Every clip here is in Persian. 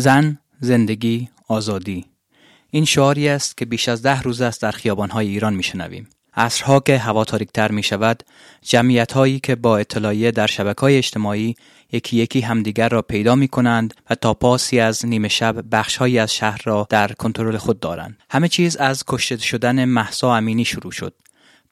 زن، زندگی، آزادی. این شعاری است که بیش از ده روز است در خیابانهای ایران میشنویم. عصرها که هوا تاریکتر می شود جمعیت هایی که با اطلاعیه در شبکه های اجتماعی یکی یکی همدیگر را پیدا می کنند و تا پاسی از نیمه شب بخشهایی از شهر را در کنترل خود دارند. همه چیز از کشته شدن محسا امینی شروع شد.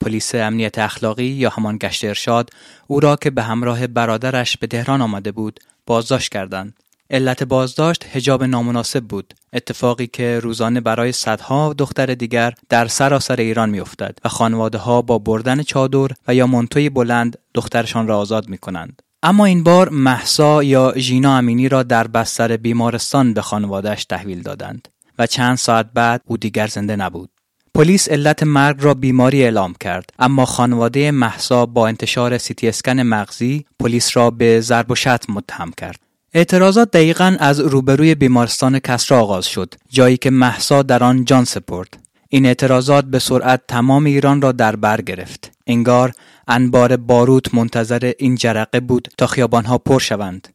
پلیس امنیت اخلاقی یا همان گشت ارشاد او را که به همراه برادرش به تهران آمده بود بازداشت کردند. علت بازداشت هجاب نامناسب بود اتفاقی که روزانه برای صدها دختر دیگر در سراسر ایران میافتد و خانواده ها با بردن چادر و یا منتوی بلند دخترشان را آزاد می کنند. اما این بار محسا یا ژینا امینی را در بستر بیمارستان به خانوادهش تحویل دادند و چند ساعت بعد او دیگر زنده نبود. پلیس علت مرگ را بیماری اعلام کرد اما خانواده محسا با انتشار سیتی اسکن مغزی پلیس را به ضرب و شتم متهم کرد. اعتراضات دقیقا از روبروی بیمارستان کسرا آغاز شد جایی که محسا در آن جان سپرد. این اعتراضات به سرعت تمام ایران را در بر گرفت. انگار انبار باروت منتظر این جرقه بود تا خیابانها پر شوند.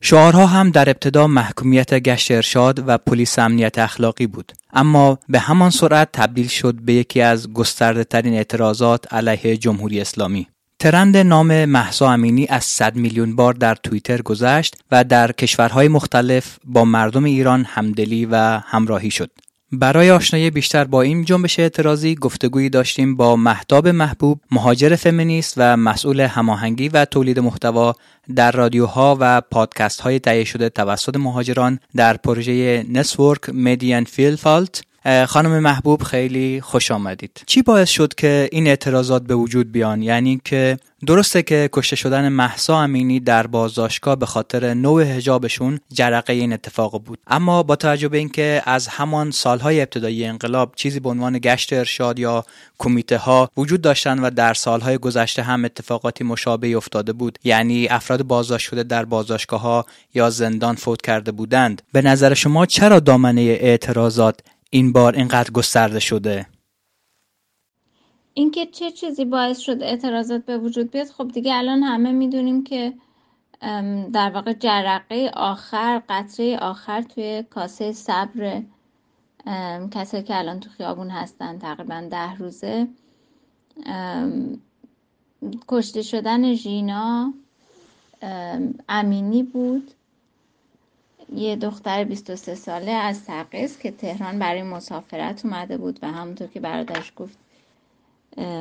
شعارها هم در ابتدا محکومیت گشت ارشاد و پلیس امنیت اخلاقی بود. اما به همان سرعت تبدیل شد به یکی از گسترده ترین اعتراضات علیه جمهوری اسلامی. ترند نام محسا امینی از 100 میلیون بار در توییتر گذشت و در کشورهای مختلف با مردم ایران همدلی و همراهی شد. برای آشنایی بیشتر با این جنبش اعتراضی گفتگویی داشتیم با محتاب محبوب مهاجر فمینیست و مسئول هماهنگی و تولید محتوا در رادیوها و پادکست های تهیه شده توسط مهاجران در پروژه نسورک مدین فیل فالت خانم محبوب خیلی خوش آمدید. چی باعث شد که این اعتراضات به وجود بیان؟ یعنی که درسته که کشته شدن محسا امینی در بازداشتگاه به خاطر نوع حجابشون جرقه این اتفاق بود. اما با توجه به اینکه از همان سالهای ابتدایی انقلاب چیزی به عنوان گشت ارشاد یا کمیته ها وجود داشتن و در سالهای گذشته هم اتفاقاتی مشابهی افتاده بود یعنی افراد بازداشت شده در بازداشتگاه ها یا زندان فوت کرده بودند به نظر شما چرا دامنه اعتراضات این بار اینقدر گسترده شده. اینکه چه چیزی باعث شد اعتراضات به وجود بیاد خب دیگه الان همه می‌دونیم که در واقع جرقه آخر قطره آخر توی کاسه صبر کسایی که الان تو خیابون هستن تقریبا ده روزه. کشته شدن ژینا امینی بود. یه دختر 23 ساله از تقیز که تهران برای مسافرت اومده بود و همونطور که برادرش گفت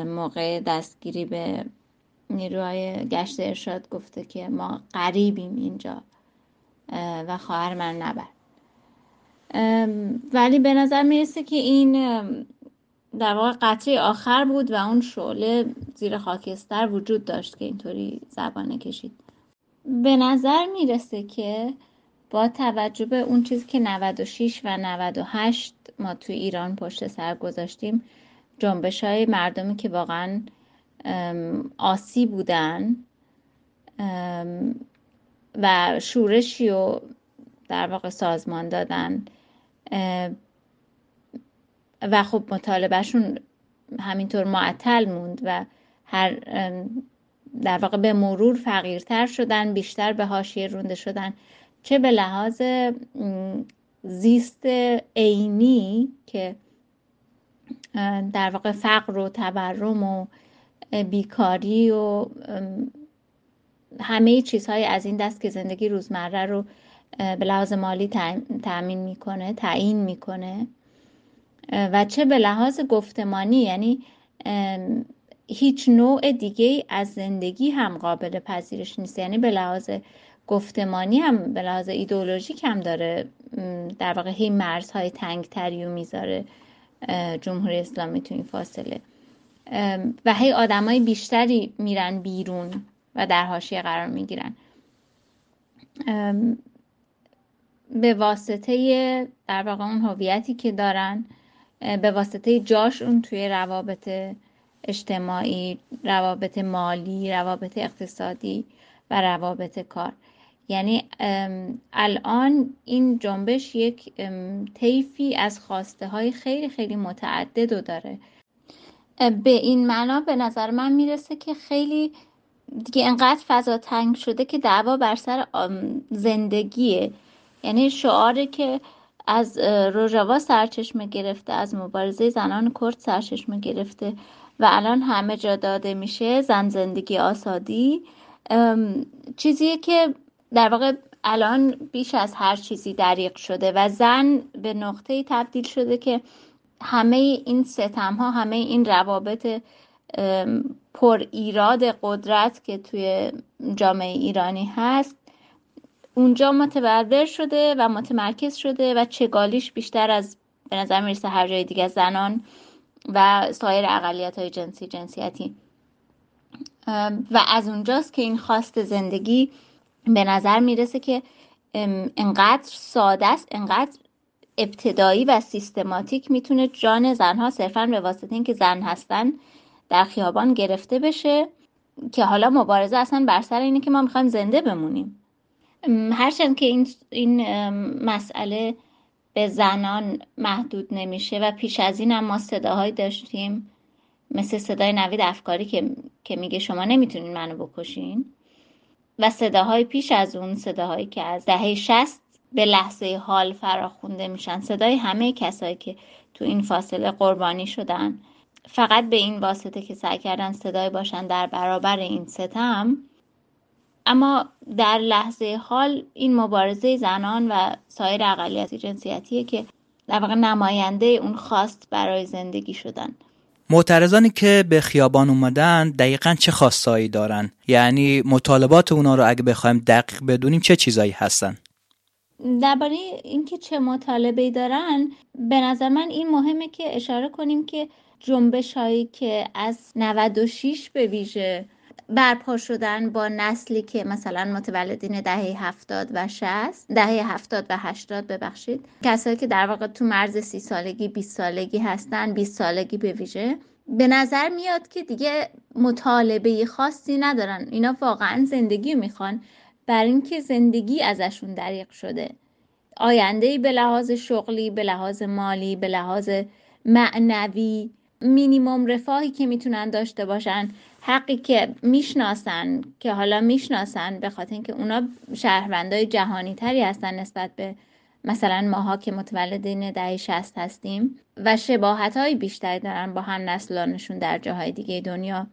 موقع دستگیری به نیروهای گشت ارشاد گفته که ما قریبیم اینجا و خواهر من نبر ولی به نظر می‌رسه که این در واقع قطعه آخر بود و اون شعله زیر خاکستر وجود داشت که اینطوری زبانه کشید. به نظر می‌رسه که با توجه به اون چیزی که 96 و 98 ما توی ایران پشت سر گذاشتیم جنبش های مردمی که واقعا آسی بودن و شورشی و در واقع سازمان دادن و خب مطالبهشون همینطور معطل موند و هر در واقع به مرور فقیرتر شدن بیشتر به حاشیه رونده شدن. چه به لحاظ زیست عینی که در واقع فقر و تورم و بیکاری و همه چیزهای از این دست که زندگی روزمره رو به لحاظ مالی تأمین می‌کنه تعیین می‌کنه. و چه به لحاظ گفتمانی یعنی هیچ نوع دیگه از زندگی هم قابل پذیرش نیست. یعنی به لحاظ گفتمانی هم به لحاظ ایدولوژیک هم داره. در واقع هی مرزهای تنگتری و می‌ذاره جمهوری اسلامی تو این فاصله. و هی آدمای بیشتری میرن بیرون و در حاشیه قرار می‌گیرن. به واسطه در واقع اون هویتی که دارن به واسطه جاشون توی روابط اجتماعی روابط مالی روابط اقتصادی و روابط کار. یعنی الان این جنبش یک طیفی از خواسته های خیلی خیلی متعدد رو داره. به این معنا به نظر من می‌رسه که خیلی دیگه انقدر فضا تنگ شده که دعوا بر سر زندگیه. یعنی شعاری که از روژاوا سرچشمه گرفته از مبارزه زنان کرد سرچشمه گرفته و الان همه جا داده میشه زن زندگی آسادی. چیزیه که در واقع الان بیش از هر چیزی دریق شده و زن به نقطه تبدیل شده که همه این ستم ها همه این روابط پر ایراد قدرت که توی جامعه ایرانی هست اونجا متبرور شده و متمرکز شده و چگالیش بیشتر از به نظر می‌رسه هر جای دیگه زنان و سایر اقلیت های جنسی جنسیتی. و از اونجاست که این خواست زندگی به نظر می‌رسه که انقدر ساده است انقدر ابتدایی و سیستماتیک می‌تونه جان زنها صرفا به واسطه اینکه زن هستن در خیابان گرفته بشه که حالا مبارزه اصلا بر سر اینه که ما می‌خوایم زنده بمونیم. هرچند که این, این مسئله به زنان محدود نمیشه و پیش از این هم ما صداهایی داشتیم مثل صدای نوید افکاری که, که میگه شما نمی‌تونین منو بکشین. و صداهای پیش از اون صداهایی که از دهه شست به لحظه حال فراخونده میشن. صدای همه کسایی که تو این فاصله قربانی شدن. فقط به این واسطه که سعی کردن صدای باشن در برابر این ستم. اما در لحظه حال این مبارزه زنان و سایر اقلیت جنسیتیه که در واقع نماینده اون خواست برای زندگی شدن. معترضانی که به خیابان اومدن دقیقا چه خواستایی دارن؟ یعنی مطالبات اونا رو اگه بخوایم دقیق بدونیم چه چیزایی هستن؟ درباره اینکه چه مطالبه دارن به نظر من این مهمه که اشاره کنیم که جنبش هایی که از 96 به ویژه برپا شدن با نسلی که مثلا متولدین دهه هفتاد و شست دهه هفتاد و هشتاد ببخشید کسایی که در واقع تو مرز سی سالگی 20 سالگی هستن 20 سالگی به ویژه. به نظر میاد که دیگه مطالبه خاصی ندارن. اینا واقعا زندگی می‌خوان. بر اینکه زندگی ازشون دریق شده. آینده به لحاظ شغلی به لحاظ مالی به لحاظ معنوی مینیموم رفاهی که می‌تونن داشته باشن حقی که می‌شناسن که حالا می‌شناسن به خاطر اینکه اونا شهروندای جهانی تری هستن نسبت به مثلا ماها که متولدین دهه 60 هستیم و شباهت های بیشتری دارن با هم نسلانشون در جاهای دیگه دنیا.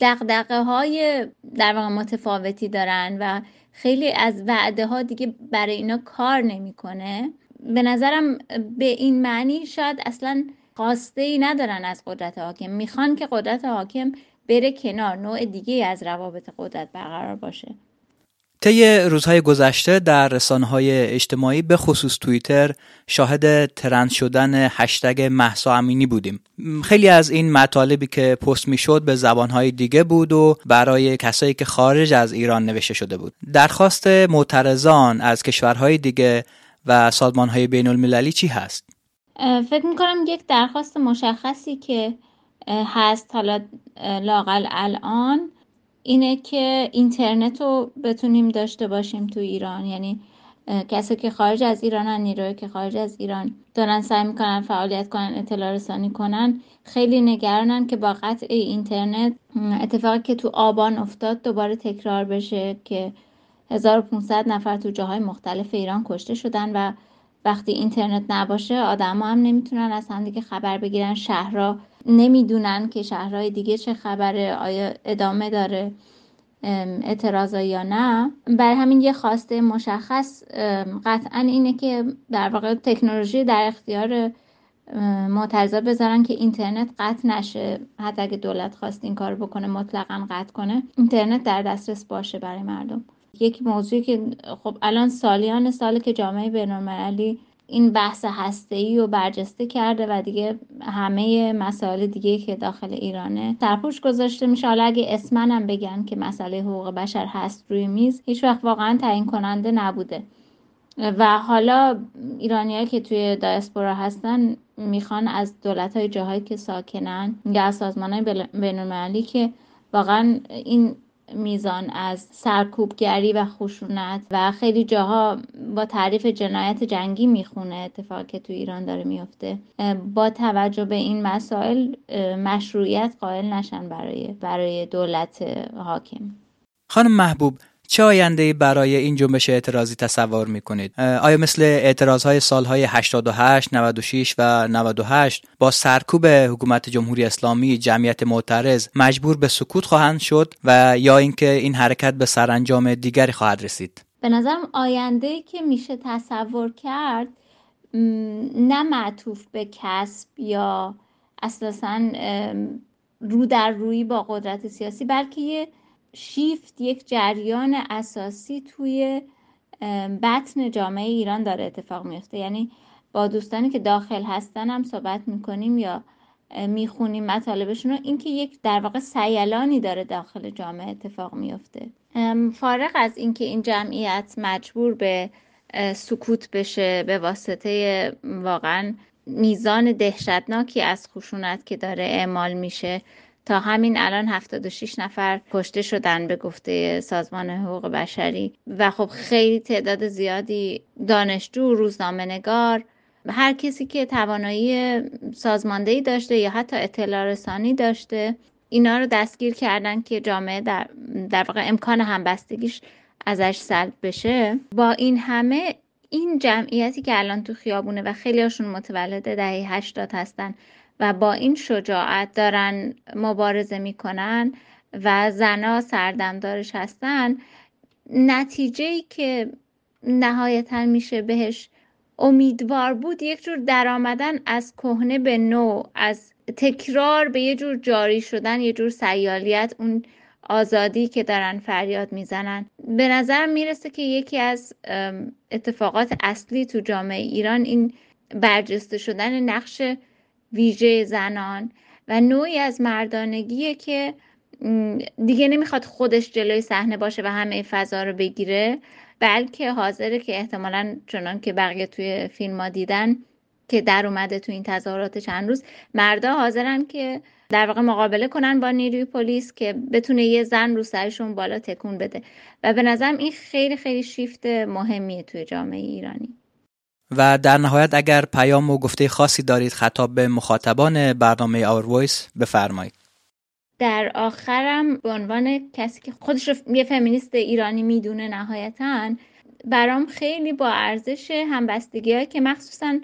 دقدقه های در واقع متفاوتی دارن و خیلی از وعده ها دیگه برای اینا کار نمی‌کنه. به نظرم به این معنی شاید اصلا خواسته ای ندارن از قدرت حاکم. می‌خوان که قدرت حاکم بره کنار نوع دیگه از روابط قدرت برقرار باشه. طی روزهای گذشته در رسانه های اجتماعی به خصوص توییتر شاهد ترند شدن هشتگ محسا امینی بودیم. خیلی از این مطالبی که پست می‌شد به زبانهای دیگه بود و برای کسایی که خارج از ایران نوشته شده بود. درخواست معترضان از کشورهای دیگه و سازمانهای بین المللی چی هست؟ فکر می‌کنم یک درخواست مشخصی که هست حالا لاقل الان اینه که اینترنت رو بتونیم داشته باشیم تو ایران. یعنی کسی که خارج از ایرانن نیروی که خارج از ایران دارن سعی می‌کنن فعالیت کنن اطلاع رسانی کنن خیلی نگرانن که با قطع اینترنت اتفاقی که تو آبان افتاد دوباره تکرار بشه که 1500 نفر تو جاهای مختلف ایران کشته شدن و وقتی اینترنت نباشه آدما هم نمی‌تونن از همدیگه خبر بگیرن. شهرها نمی‌دونن که شهرهای دیگه چه خبره آیا ادامه داره اعتراضا یا نه. بر همین یه خواسته مشخص قطعا اینه که در واقع تکنولوژی در اختیار معترضا بذارن که اینترنت قطع نشه. حتی اگه دولت خواست این کار بکنه مطلقا قطع کنه اینترنت در دسترس باشه برای مردم. یک موضوعی که خب الان سالیان ساله که جامعه بینالمللی این بحث هسته‌ای رو برجسته کرده و دیگه همه مسائل دیگه که داخل ایرانه سرپوش گذاشته میشه. حالا اگه اسمنم بگن که مسئله حقوق بشر هست روی میز هیچ وقت واقعا تعیین کننده نبوده. و حالا ایرانیایی که توی دایسپورا هستن می‌خوان از دولت های جاهایی که ساکنن یا از سازمان های که واقعا این میزان از سرکوبگری و خشونت و خیلی جاها با تعریف جنایت جنگی می‌خونه اتفاقی که تو ایران داره میفته. با توجه به این مسائل مشروعیت قائل نشن برای برای دولت حاکم. خانم محبوب چه آینده برای این جنبش اعتراضی تصور می‌کنید؟ آیا مثل اعتراض های سالهای 88 96 و 98 با سرکوب حکومت جمهوری اسلامی جمعیت معترض مجبور به سکوت خواهند شد و یا اینکه این حرکت به سرانجام دیگری خواهد رسید؟ به نظرم آینده که میشه تصور کرد نه معطوف به کسب یا اساسا رو در روی با قدرت سیاسی بلکه یه شیفت یک جریان اساسی توی بطن جامعه ایران داره اتفاق میفته. یعنی با دوستانی که داخل هستن هم صحبت می‌کنیم یا می‌خونیم مطالبشون رو اینکه یک در واقع سیلانی داره داخل جامعه اتفاق میفته فارغ از اینکه این جمعیت مجبور به سکوت بشه به واسطه واقعا میزان دهشتناکی از خشونت که داره اعمال میشه تا همین الان 76 نفر کشته شدن به گفته سازمان حقوق بشری. و خب خیلی تعداد زیادی دانشجو روزنامه نگار هر کسی که توانایی سازماندهی داشته یا حتی اطلاع رسانی داشته اینا رو دستگیر کردن که جامعه در, در واقع امکان همبستگیش ازش سلب بشه. با این همه این جمعیتی که الان تو خیابونه و خیلی هاشون متولد دهه 80 هستن و با این شجاعت دارن مبارزه می‌کنن و زنا سردمدارش هستن نتیجه ای که نهایتا میشه بهش امیدوار بود یک جور درآمدن از کهنه به نو از تکرار به یه جور جاری شدن یه جور سیالیت اون آزادی که دارن فریاد می‌زنن. به نظر می‌رسه که یکی از اتفاقات اصلی تو جامعه ایران این برجسته شدن نقش ویژه زنان و نوعی از مردانگیه که دیگه نمی‌خواد خودش جلوی صحنه باشه و همه فضا رو بگیره بلکه حاضره که احتمالا چنان که بقیه توی فیلم دیدن که در اومده تو این تظاهرات چند روز مردا حاضرن که در واقع مقابله کنن با نیروی پلیس که بتونه یه زن روسریشو اون بالا تکون بده. و به نظرم این خیلی خیلی شیفت مهمیه توی جامعه ایرانی. و در نهایت اگر پیام و گفته خاصی دارید خطاب به مخاطبان برنامه Our Voice بفرمایید. در آخرم به عنوان کسی که خودشو یه فمینیست ایرانی می‌دونه نهایتا برام خیلی با ارزش همبستگی که مخصوصا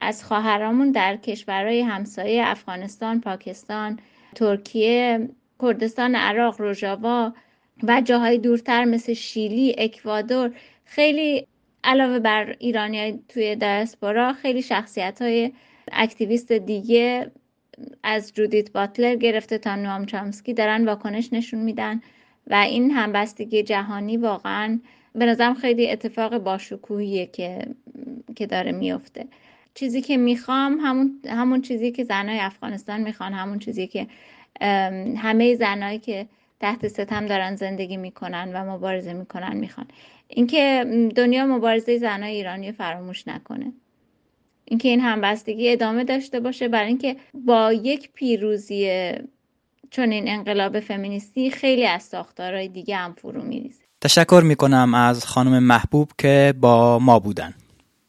از خواهرامون در کشورهای همسایه افغانستان، پاکستان، ترکیه، کردستان عراق، روژاوا و جاهای دورتر مثل شیلی، اکوادور خیلی علاوه بر ایرانی توی دیاسپورا خیلی شخصیت های اکتیویست دیگه از جودیت باتلر گرفته تا نوام چامسکی دارن واکنش نشون میدن و این همبستگی جهانی واقعا به نظرم خیلی اتفاق باشکوهیه که که داره میفته. چیزی که می‌خوام همون همون چیزی که زنای افغانستان می‌خوان همون چیزی که همه زنایی که تحت ستم دارن زندگی می‌کنن و مبارزه می‌کنن می‌خوان. اینکه دنیا مبارزه زنای ایرانی فراموش نکنه. اینکه این همبستگی ادامه داشته باشه برای اینکه با یک پیروزی چون این انقلاب فمینیستی خیلی از ساختارهای دیگه هم فرو میریزه. تشکر می‌کنم از خانم محبوب که با ما بودن.